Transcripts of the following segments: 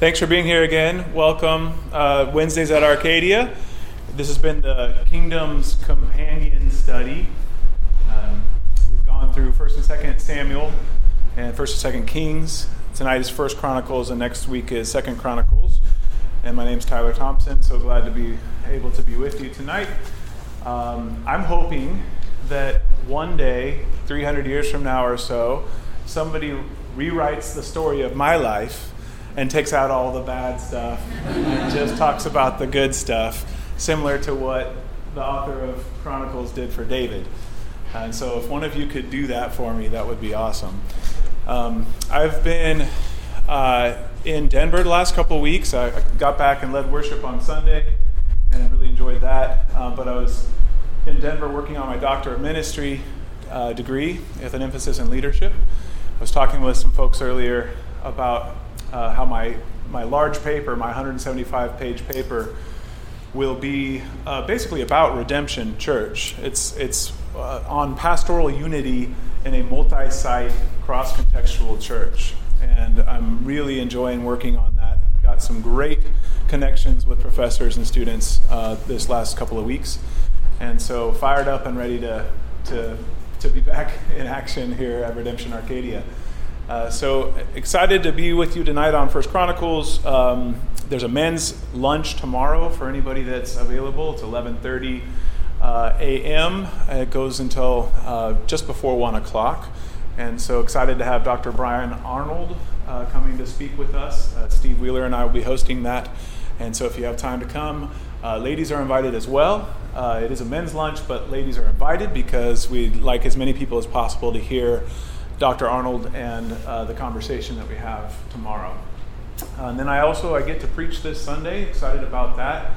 Thanks for being here again. Welcome. Uh, Wednesdays at Arcadia. This has been the Kingdom's Companion Study. Um, we've gone through 1st and 2nd Samuel and 1st and 2nd Kings. Tonight is 1st Chronicles, and next week is 2nd Chronicles. And my name's Tyler Thompson. So glad to be able to be with you tonight. Um, I'm hoping that one day, 300 years from now or so, somebody rewrites the story of my life and takes out all the bad stuff and just talks about the good stuff, similar to what the author of Chronicles did for David. And so, if one of you could do that for me, that would be awesome. Um, I've been uh, in Denver the last couple weeks. I got back and led worship on Sunday and really enjoyed that. Um, but I was in Denver working on my doctor of ministry uh, degree with an emphasis in leadership. I was talking with some folks earlier about uh, how my, my large paper, my 175 page paper, will be uh, basically about Redemption Church. It's, it's uh, on pastoral unity in a multi site, cross contextual church. And I'm really enjoying working on that. Got some great connections with professors and students uh, this last couple of weeks. And so fired up and ready to, to, to be back in action here at Redemption Arcadia. Uh, so excited to be with you tonight on First Chronicles. Um, there's a men's lunch tomorrow for anybody that's available. It's 11:30 uh, a.m. It goes until uh, just before one o'clock, and so excited to have Dr. Brian Arnold uh, coming to speak with us. Uh, Steve Wheeler and I will be hosting that, and so if you have time to come, uh, ladies are invited as well. it is a men's lunch, but ladies are invited because we'd like as many people as possible to hear. Dr. Arnold and uh, the conversation that we have tomorrow. Uh, and then I also I get to preach this Sunday. Excited about that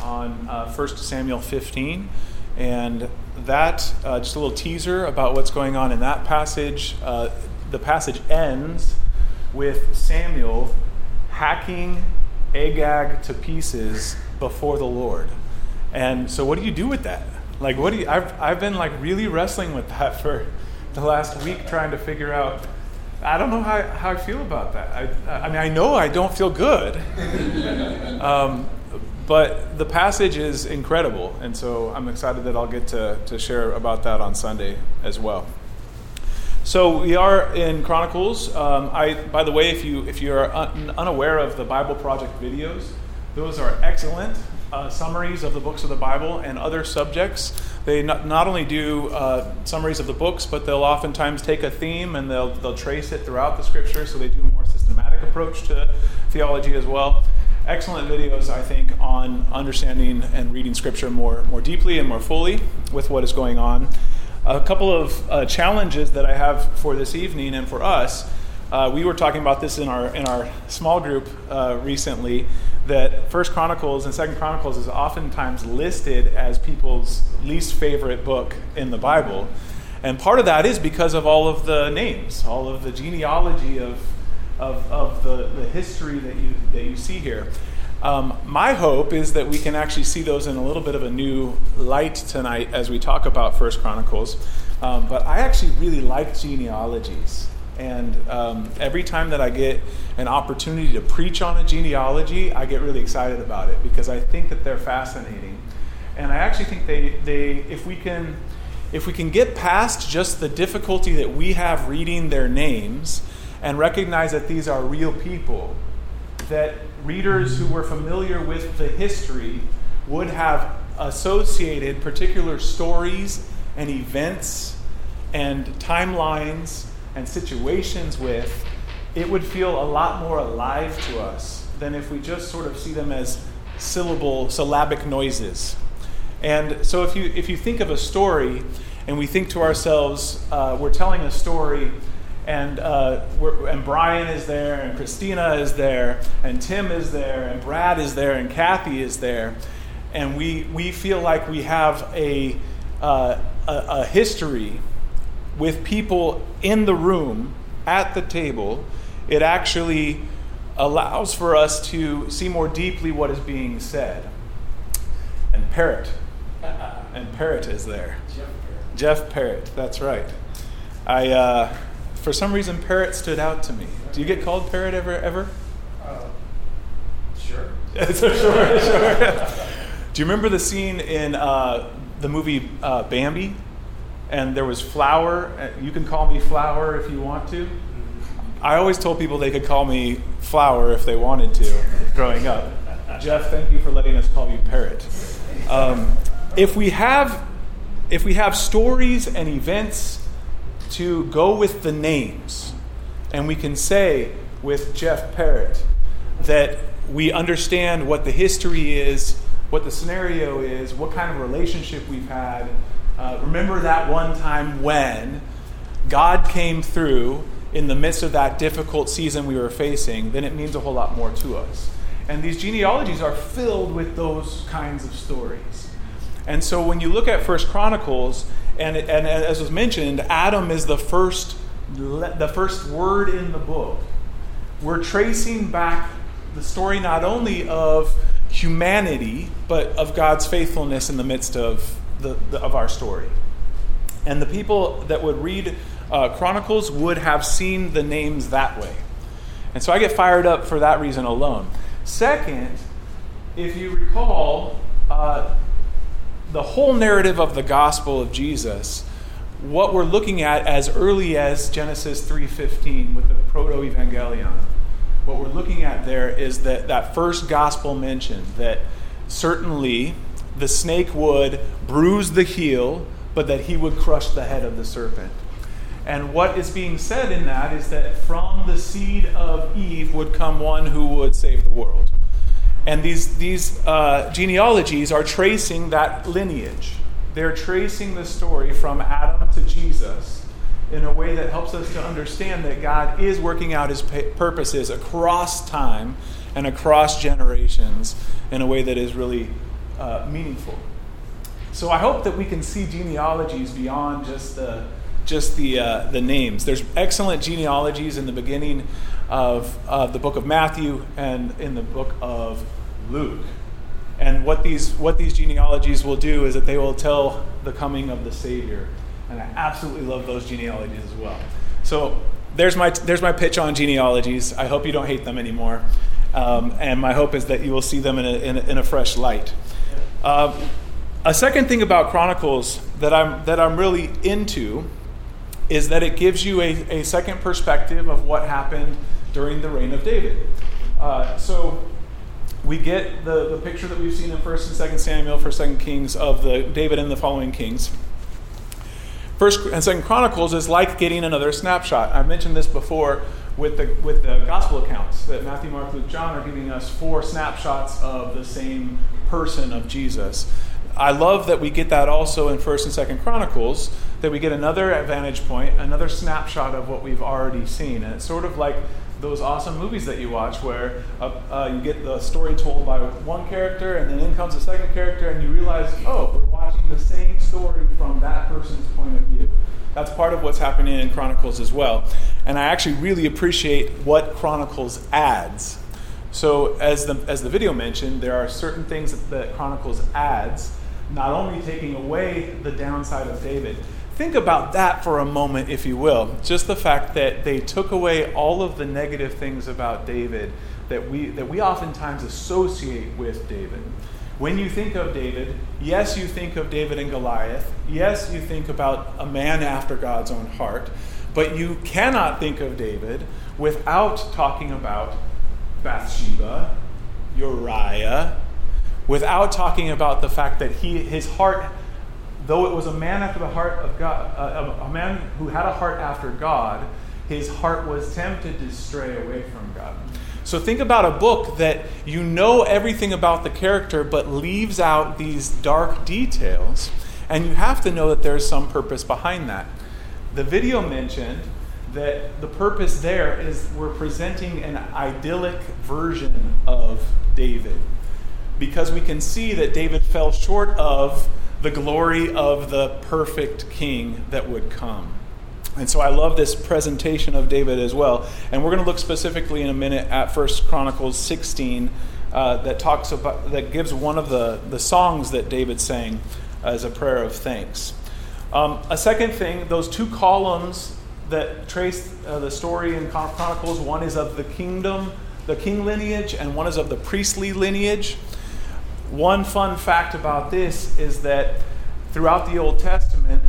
on uh, 1 Samuel 15, and that uh, just a little teaser about what's going on in that passage. Uh, the passage ends with Samuel hacking Agag to pieces before the Lord. And so, what do you do with that? Like, what do you? I've I've been like really wrestling with that for the last week trying to figure out. I don't know how, how I feel about that. I, I mean, I know I don't feel good. um, but the passage is incredible. And so I'm excited that I'll get to, to share about that on Sunday as well. So we are in Chronicles. Um, I, by the way, if you if you're un- unaware of the Bible Project videos, those are excellent uh, summaries of the books of the Bible and other subjects. They not, not only do uh, summaries of the books, but they'll oftentimes take a theme and they'll, they'll trace it throughout the scripture, so they do a more systematic approach to theology as well. Excellent videos, I think, on understanding and reading scripture more, more deeply and more fully with what is going on. A couple of uh, challenges that I have for this evening and for us. Uh, we were talking about this in our in our small group uh, recently that First Chronicles and Second Chronicles is oftentimes listed as people's least favorite book in the Bible. And part of that is because of all of the names, all of the genealogy of, of, of the, the history that you, that you see here. Um, my hope is that we can actually see those in a little bit of a new light tonight as we talk about First Chronicles. Um, but I actually really like genealogies. And um, every time that I get an opportunity to preach on a genealogy, I get really excited about it because I think that they're fascinating. And I actually think they, they if we can if we can get past just the difficulty that we have reading their names and recognize that these are real people, that readers who were familiar with the history would have associated particular stories and events and timelines and situations with, it would feel a lot more alive to us than if we just sort of see them as syllable, syllabic noises. And so if you, if you think of a story and we think to ourselves, uh, we're telling a story and, uh, and Brian is there, and Christina is there, and Tim is there, and Brad is there, and Kathy is there, and we, we feel like we have a, uh, a, a history with people in the room at the table, it actually allows for us to see more deeply what is being said. And Parrot, and Parrot is there. Jeff Parrot. Jeff Parrott, that's right. I, uh, for some reason, Parrot stood out to me. Do you get called Parrot ever? Ever? Uh, Sure. sure, sure. Do you remember the scene in uh, the movie uh, Bambi? And there was Flower. Uh, you can call me Flower if you want to. I always told people they could call me Flower if they wanted to growing up. Jeff, thank you for letting us call you Parrot. Um, if we have if we have stories and events to go with the names, and we can say with Jeff Parrott that we understand what the history is, what the scenario is, what kind of relationship we've had. Uh, remember that one time when God came through in the midst of that difficult season we were facing, then it means a whole lot more to us. And these genealogies are filled with those kinds of stories. And so when you look at First Chronicles, and, and as was mentioned, Adam is the first, the first word in the book. We're tracing back the story not only of humanity, but of God's faithfulness in the midst of, the, the of our story. And the people that would read uh, Chronicles would have seen the names that way. And so I get fired up for that reason alone. Second, if you recall, uh, the whole narrative of the gospel of Jesus, what we're looking at as early as Genesis 3:15 with the proto-evangelion, what we're looking at there is that that first gospel mention that certainly the snake would bruise the heel, but that he would crush the head of the serpent. And what is being said in that is that from the seed of Eve would come one who would save the world. And these, these uh, genealogies are tracing that lineage. They're tracing the story from Adam to Jesus in a way that helps us to understand that God is working out his purposes across time and across generations in a way that is really uh, meaningful. So I hope that we can see genealogies beyond just the just the, uh, the names. There's excellent genealogies in the beginning of the book of Matthew and in the book of Luke. And what these, what these genealogies will do is that they will tell the coming of the Savior. And I absolutely love those genealogies as well. So there's my, there's my pitch on genealogies. I hope you don't hate them anymore. Um, and my hope is that you will see them in a, in a, in a fresh light. Uh, a second thing about Chronicles that I'm, that I'm really into is that it gives you a, a second perspective of what happened during the reign of David. Uh, so we get the, the picture that we've seen in 1st and 2nd Samuel, 1st, 2nd Kings of the David and the following kings. First and Second Chronicles is like getting another snapshot. I mentioned this before with the with the gospel accounts that Matthew, Mark, Luke, John are giving us four snapshots of the same person of Jesus. I love that we get that also in First and Second Chronicles. That we get another vantage point, another snapshot of what we've already seen, and it's sort of like those awesome movies that you watch where uh, uh, you get the story told by one character and then in comes the second character and you realize oh we're watching the same story from that person's point of view that's part of what's happening in chronicles as well and i actually really appreciate what chronicles adds so as the, as the video mentioned there are certain things that, that chronicles adds not only taking away the downside of David. Think about that for a moment, if you will. Just the fact that they took away all of the negative things about David that we, that we oftentimes associate with David. When you think of David, yes, you think of David and Goliath. Yes, you think about a man after God's own heart. But you cannot think of David without talking about Bathsheba, Uriah, without talking about the fact that he, his heart, though it was a man after the heart of God, uh, a man who had a heart after God, his heart was tempted to stray away from God. So think about a book that you know everything about the character but leaves out these dark details, and you have to know that there's some purpose behind that. The video mentioned that the purpose there is we're presenting an idyllic version of David because we can see that David fell short of the glory of the perfect king that would come. And so I love this presentation of David as well. And we're going to look specifically in a minute at First Chronicles 16 uh, that talks about that gives one of the, the songs that David sang as a prayer of thanks. Um, a second thing, those two columns that trace uh, the story in Chronicles, one is of the kingdom the king lineage and one is of the priestly lineage. One fun fact about this is that throughout the Old Testament,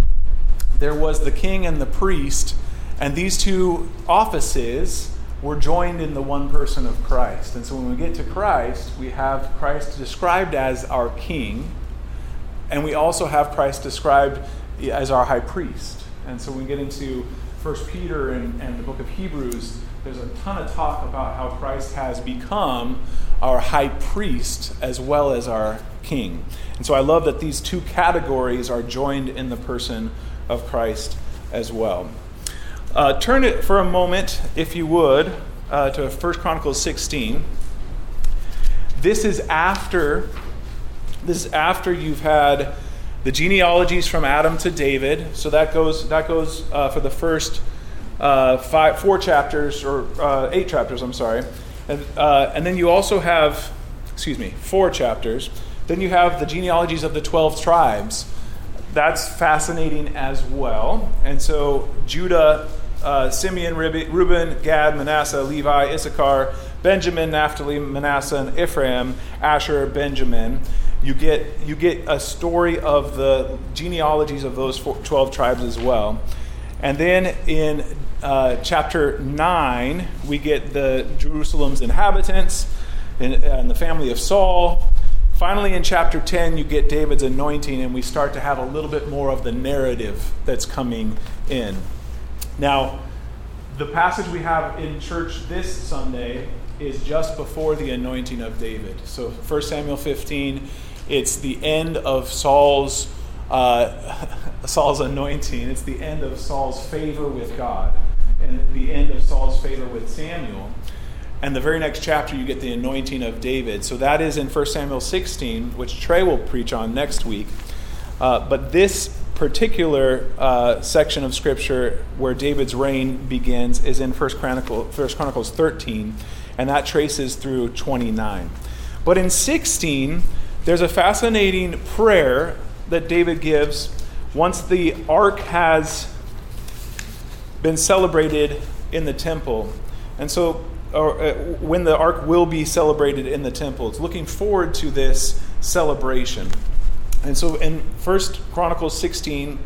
there was the king and the priest, and these two offices were joined in the one person of Christ. And so when we get to Christ, we have Christ described as our king, and we also have Christ described as our high priest. And so when we get into 1 Peter and, and the book of Hebrews, there's a ton of talk about how Christ has become our high priest as well as our king. And so I love that these two categories are joined in the person of Christ as well. Uh, turn it for a moment, if you would, uh, to 1 Chronicles 16. This is after this is after you've had the genealogies from Adam to David. So that goes that goes uh, for the first uh, five, four chapters or uh, eight chapters. I'm sorry, and, uh, and then you also have, excuse me, four chapters. Then you have the genealogies of the twelve tribes. That's fascinating as well. And so Judah, uh, Simeon, Reuben, Gad, Manasseh, Levi, Issachar, Benjamin, Naphtali, Manasseh, and Ephraim, Asher, Benjamin you get you get a story of the genealogies of those 12 tribes as well. And then in uh, chapter 9 we get the jerusalem's inhabitants and, and, the family of saul. Finally in chapter 10 you get david's anointing and we start to have a little bit more of the narrative that's coming in. Now the passage we have in church this sunday is just before the anointing of david. So 1 samuel 15 it's the end of Saul's uh, Saul's anointing. It's the end of Saul's favor with God, and the end of Saul's favor with Samuel. And the very next chapter, you get the anointing of David. So that is in 1 Samuel 16, which Trey will preach on next week. Uh, but this particular uh, section of Scripture where David's reign begins is in 1 Chronicle, 1 Chronicles 13, and that traces through 29. But in 16, there's a fascinating prayer that David gives once the ark has been celebrated in the temple. And so, or, uh, when the ark will be celebrated in the temple, it's looking forward to this celebration. And so, in First Chronicles 16,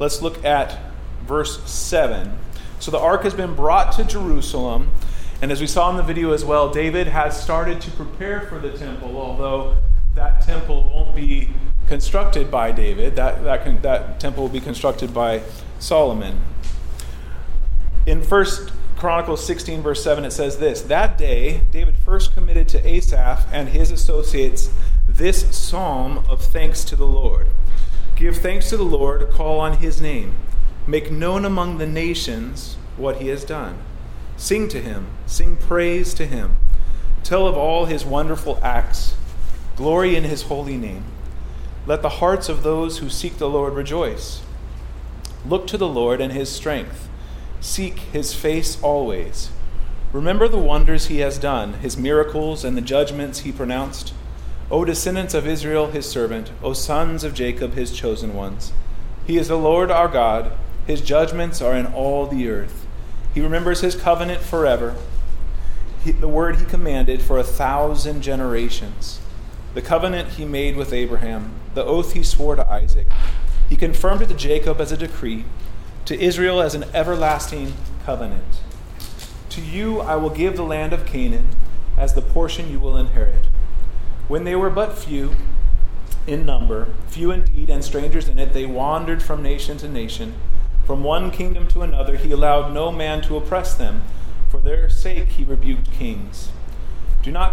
let's look at verse 7. So, the ark has been brought to Jerusalem. And as we saw in the video as well, David has started to prepare for the temple, although that temple won't be constructed by David. That, that, can, that temple will be constructed by Solomon. In 1 Chronicles 16, verse 7, it says this That day, David first committed to Asaph and his associates this psalm of thanks to the Lord. Give thanks to the Lord, call on his name. Make known among the nations what he has done. Sing to him, sing praise to him. Tell of all his wonderful acts Glory in his holy name. Let the hearts of those who seek the Lord rejoice. Look to the Lord and his strength. Seek his face always. Remember the wonders he has done, his miracles, and the judgments he pronounced. O descendants of Israel, his servant, O sons of Jacob, his chosen ones. He is the Lord our God. His judgments are in all the earth. He remembers his covenant forever, he, the word he commanded for a thousand generations the covenant he made with Abraham, the oath he swore to Isaac. He confirmed it to Jacob as a decree, to Israel as an everlasting covenant. To you I will give the land of Canaan as the portion you will inherit. When they were but few in number, few indeed, and strangers in it, they wandered from nation to nation. From one kingdom to another, he allowed no man to oppress them. For their sake he rebuked kings.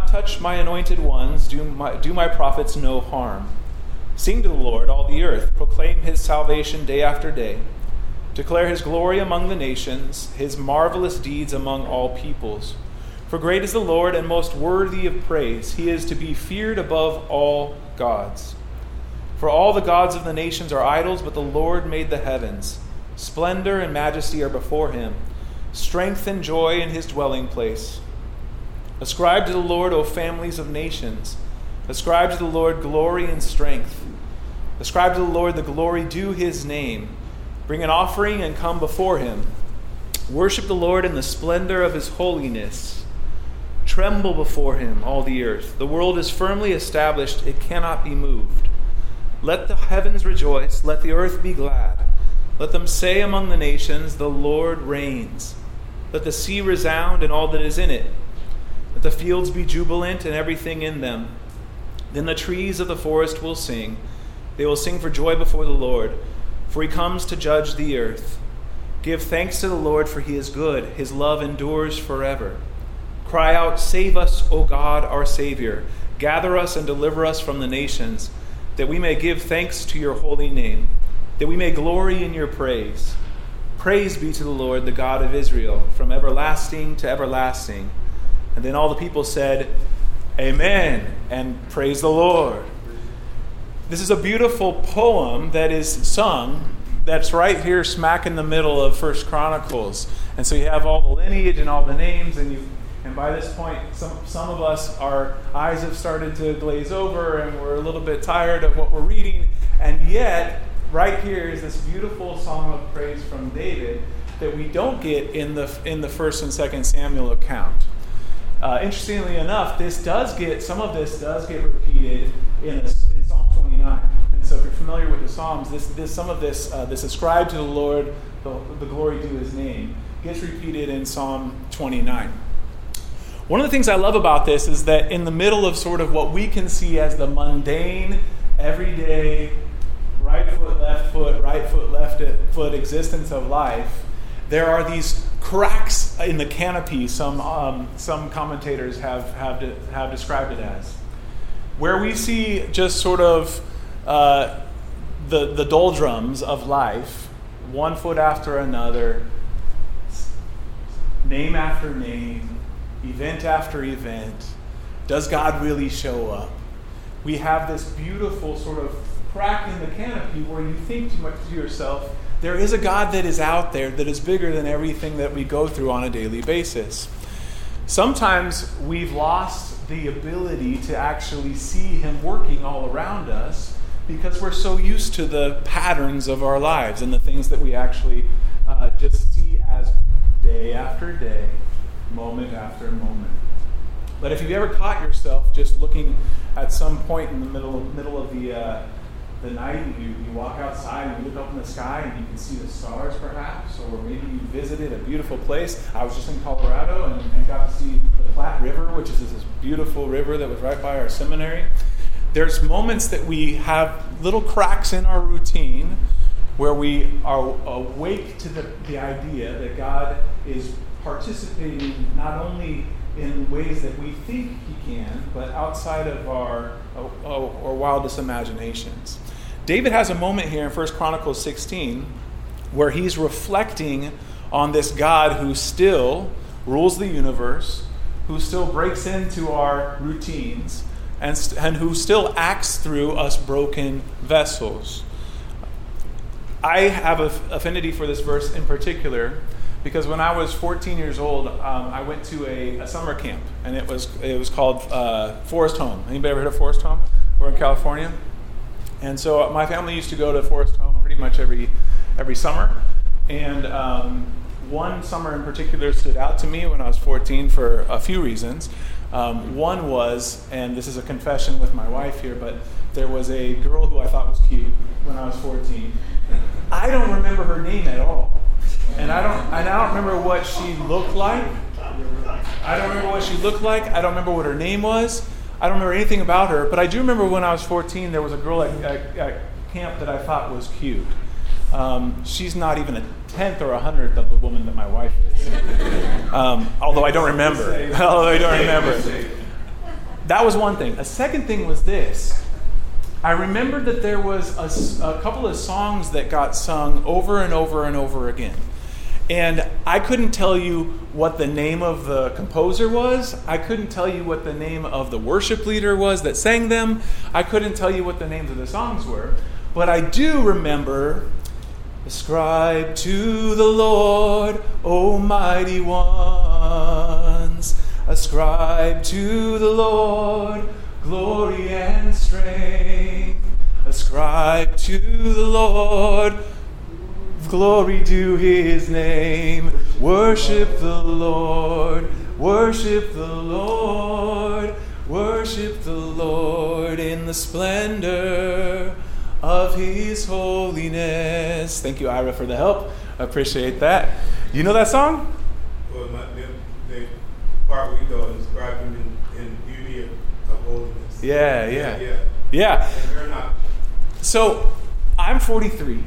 Touch my anointed ones, do my, do my prophets no harm. Sing to the Lord, all the earth, proclaim his salvation day after day. Declare his glory among the nations, his marvelous deeds among all peoples. For great is the Lord and most worthy of praise. He is to be feared above all gods. For all the gods of the nations are idols, but the Lord made the heavens. Splendor and majesty are before him, strength and joy in his dwelling place. Ascribe to the Lord, O families of nations. Ascribe to the Lord glory and strength. Ascribe to the Lord the glory due his name. Bring an offering and come before him. Worship the Lord in the splendor of his holiness. Tremble before him, all the earth. The world is firmly established, it cannot be moved. Let the heavens rejoice, let the earth be glad. Let them say among the nations, The Lord reigns. Let the sea resound and all that is in it. Let the fields be jubilant and everything in them. Then the trees of the forest will sing. They will sing for joy before the Lord, for he comes to judge the earth. Give thanks to the Lord, for he is good. His love endures forever. Cry out, Save us, O God, our Savior. Gather us and deliver us from the nations, that we may give thanks to your holy name, that we may glory in your praise. Praise be to the Lord, the God of Israel, from everlasting to everlasting. And then all the people said, Amen, and praise the Lord. This is a beautiful poem that is sung that's right here smack in the middle of First Chronicles. And so you have all the lineage and all the names, and you and by this point, some, some of us, our eyes have started to glaze over and we're a little bit tired of what we're reading. And yet, right here is this beautiful song of praise from David that we don't get in the, in the first and second Samuel account. Uh, interestingly enough, this does get, some of this does get repeated in, a, in Psalm 29. And so if you're familiar with the Psalms, this, this, some of this, uh, this ascribed to the Lord, the, the glory to his name, gets repeated in Psalm 29. One of the things I love about this is that in the middle of sort of what we can see as the mundane, everyday, right foot, left foot, right foot, left foot existence of life, there are these cracks in the canopy, some, um, some commentators have, have, de- have described it as, where we see just sort of uh, the, the doldrums of life, one foot after another, name after name, event after event. Does God really show up? We have this beautiful sort of crack in the canopy where you think too much to yourself, there is a God that is out there that is bigger than everything that we go through on a daily basis. Sometimes we've lost the ability to actually see Him working all around us because we're so used to the patterns of our lives and the things that we actually uh, just see as day after day moment after moment. But if you've ever caught yourself just looking at some point in the middle middle of the uh, the night, and you, you walk outside and you look up in the sky and you can see the stars, perhaps, or maybe you visited a beautiful place. I was just in Colorado and, and got to see the Platte River, which is this beautiful river that was right by our seminary. There's moments that we have little cracks in our routine where we are awake to the, the idea that God is participating not only in ways that we think he can, but outside of our or wildest imaginations. David has a moment here in 1 Chronicles 16 where he's reflecting on this God who still rules the universe, who still breaks into our routines, and, and who still acts through us broken vessels. I have an affinity for this verse in particular because when I was 14 years old, um, I went to a, a, summer camp, and it was it was called uh, Forest Home. Anybody ever heard of Forest Home? We're in California, and so uh, my family used to go to Forest Home pretty much every every summer. And um, one summer in particular stood out to me when I was 14 for a few reasons. Um, one was, and this is a confession with my wife here, but there was a girl who I thought was cute when I was 14. I don't remember her name at all and I don't, and I don't remember what she looked like. I don't remember what she looked like. I don't remember what her name was. I don't remember anything about her. But I do remember when I was 14, there was a girl at, at, at camp that I thought was cute. Um, she's not even a tenth or a hundredth of the woman that my wife is. Um, although I don't remember. although I don't remember. That was one thing. A second thing was this. I remember that there was a, a couple of songs that got sung over and over and over again. And I couldn't tell you what the name of the composer was. I couldn't tell you what the name of the worship leader was that sang them. I couldn't tell you what the names of the songs were. But I do remember Ascribe to the Lord, O mighty ones. Ascribe to the Lord glory and strength. Ascribe to the Lord Glory to his name. Worship the Lord Worship the Lord. Worship the Lord in the splendor of his holiness. Thank you, Ira, for the help. I appreciate that. You know that song? Well, my, the, the part we go describe him in, in beauty of, of holiness. Yeah, yeah. Yeah. Yeah. Not. So I'm 43.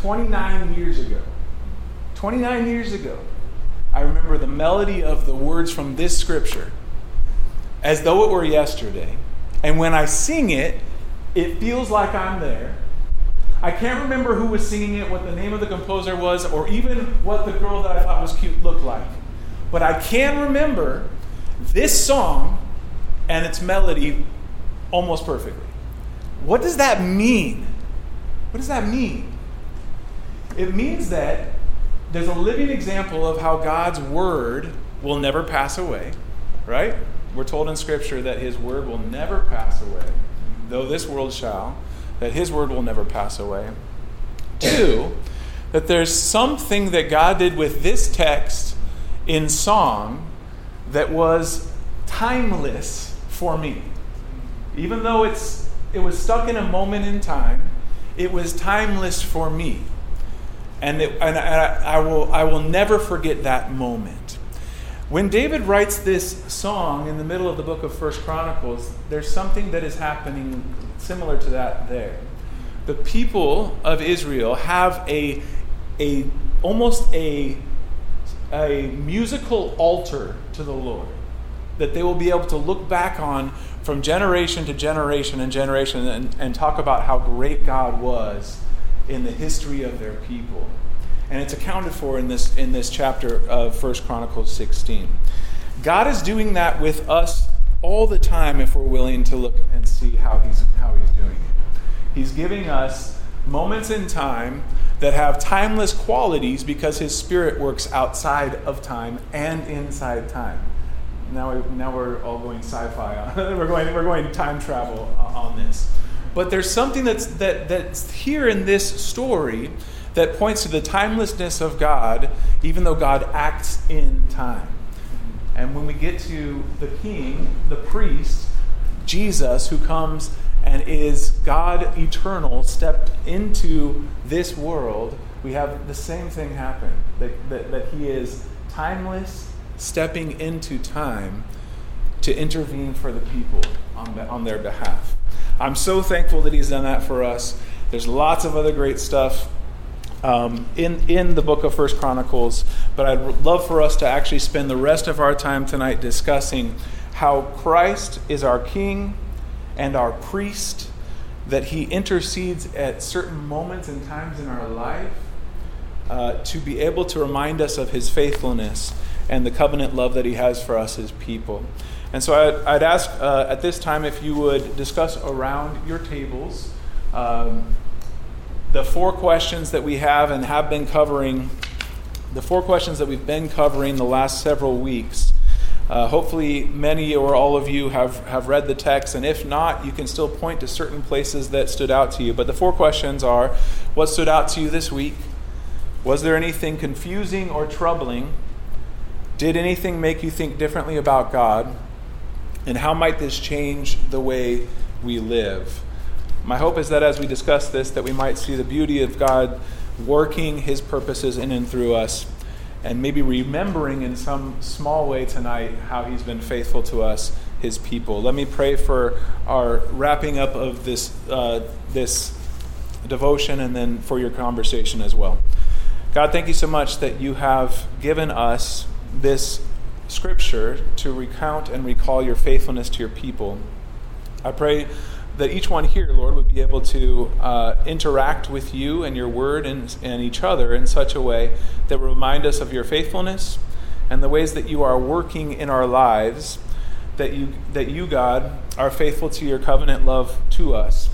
29 years ago. 29 years ago, I remember the melody of the words from this scripture as though it were yesterday. And when I sing it, it feels like I'm there. I can't remember who was singing it, what the name of the composer was, or even what the girl that I thought was cute looked like. But I can remember this song and its melody almost perfectly. What does that mean? What does that mean? It means that there's a living example of how God's word will never pass away, right? We're told in Scripture that His word will never pass away, though this world shall, that His word will never pass away. Two, that there's something that God did with this text in song that was timeless for me. Even though it's, it was stuck in a moment in time, it was timeless for me. And, and I, I, will, I will never forget that moment. When David writes this song in the middle of the book of First Chronicles, there's something that is happening similar to that there. The people of Israel have a, a almost a, a musical altar to the Lord that they will be able to look back on from generation to generation and generation and, and talk about how great God was in the history of their people and it's accounted for in this in this chapter of First Chronicles 16. God is doing that with us all the time if we're willing to look and see how he's how he's doing it. He's giving us moments in time that have timeless qualities because his spirit works outside of time and inside time. Now, now we're all going sci-fi on. we're going we're going time travel on this. But there's something that's that that's here in this story that points to the timelessness of God, even though God acts in time. And when we get to the king, the priest, Jesus, who comes and is God eternal, stepped into this world, we have the same thing happen that, that, that he is timeless, stepping into time to intervene for the people on, on their behalf. I'm so thankful that he's done that for us. There's lots of other great stuff um, in, in the book of First Chronicles, but I'd love for us to actually spend the rest of our time tonight discussing how Christ is our King and our priest, that he intercedes at certain moments and times in our life uh, to be able to remind us of his faithfulness and the covenant love that he has for us as people. And so I'd, I'd ask uh, at this time if you would discuss around your tables. Um, the four questions that we have and have been covering, the four questions that we've been covering the last several weeks. Uh, hopefully, many or all of you have, have read the text, and if not, you can still point to certain places that stood out to you. But the four questions are What stood out to you this week? Was there anything confusing or troubling? Did anything make you think differently about God? And how might this change the way we live? My hope is that as we discuss this, that we might see the beauty of God working his purposes in and through us, and maybe remembering in some small way tonight how he's been faithful to us, his people. Let me pray for our wrapping up of this, uh, this devotion and then for your conversation as well. God, thank you so much that you have given us this scripture to recount and recall your faithfulness to your people. I pray that each one here, Lord, would be able to uh, interact with you and your word and, and each other in such a way that will remind us of your faithfulness and the ways that you are working in our lives, that you, that you, God, are faithful to your covenant love to us,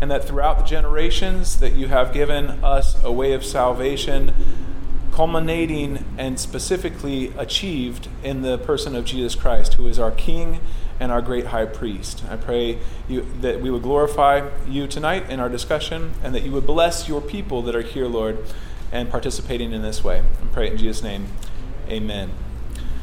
and that throughout the generations that you have given us a way of salvation culminating and specifically achieved in the person of Jesus Christ, who is our King and our great high priest. I pray you, that we would glorify you tonight in our discussion and that you would bless your people that are here, Lord, and participating in this way. I pray in Jesus' name. Amen.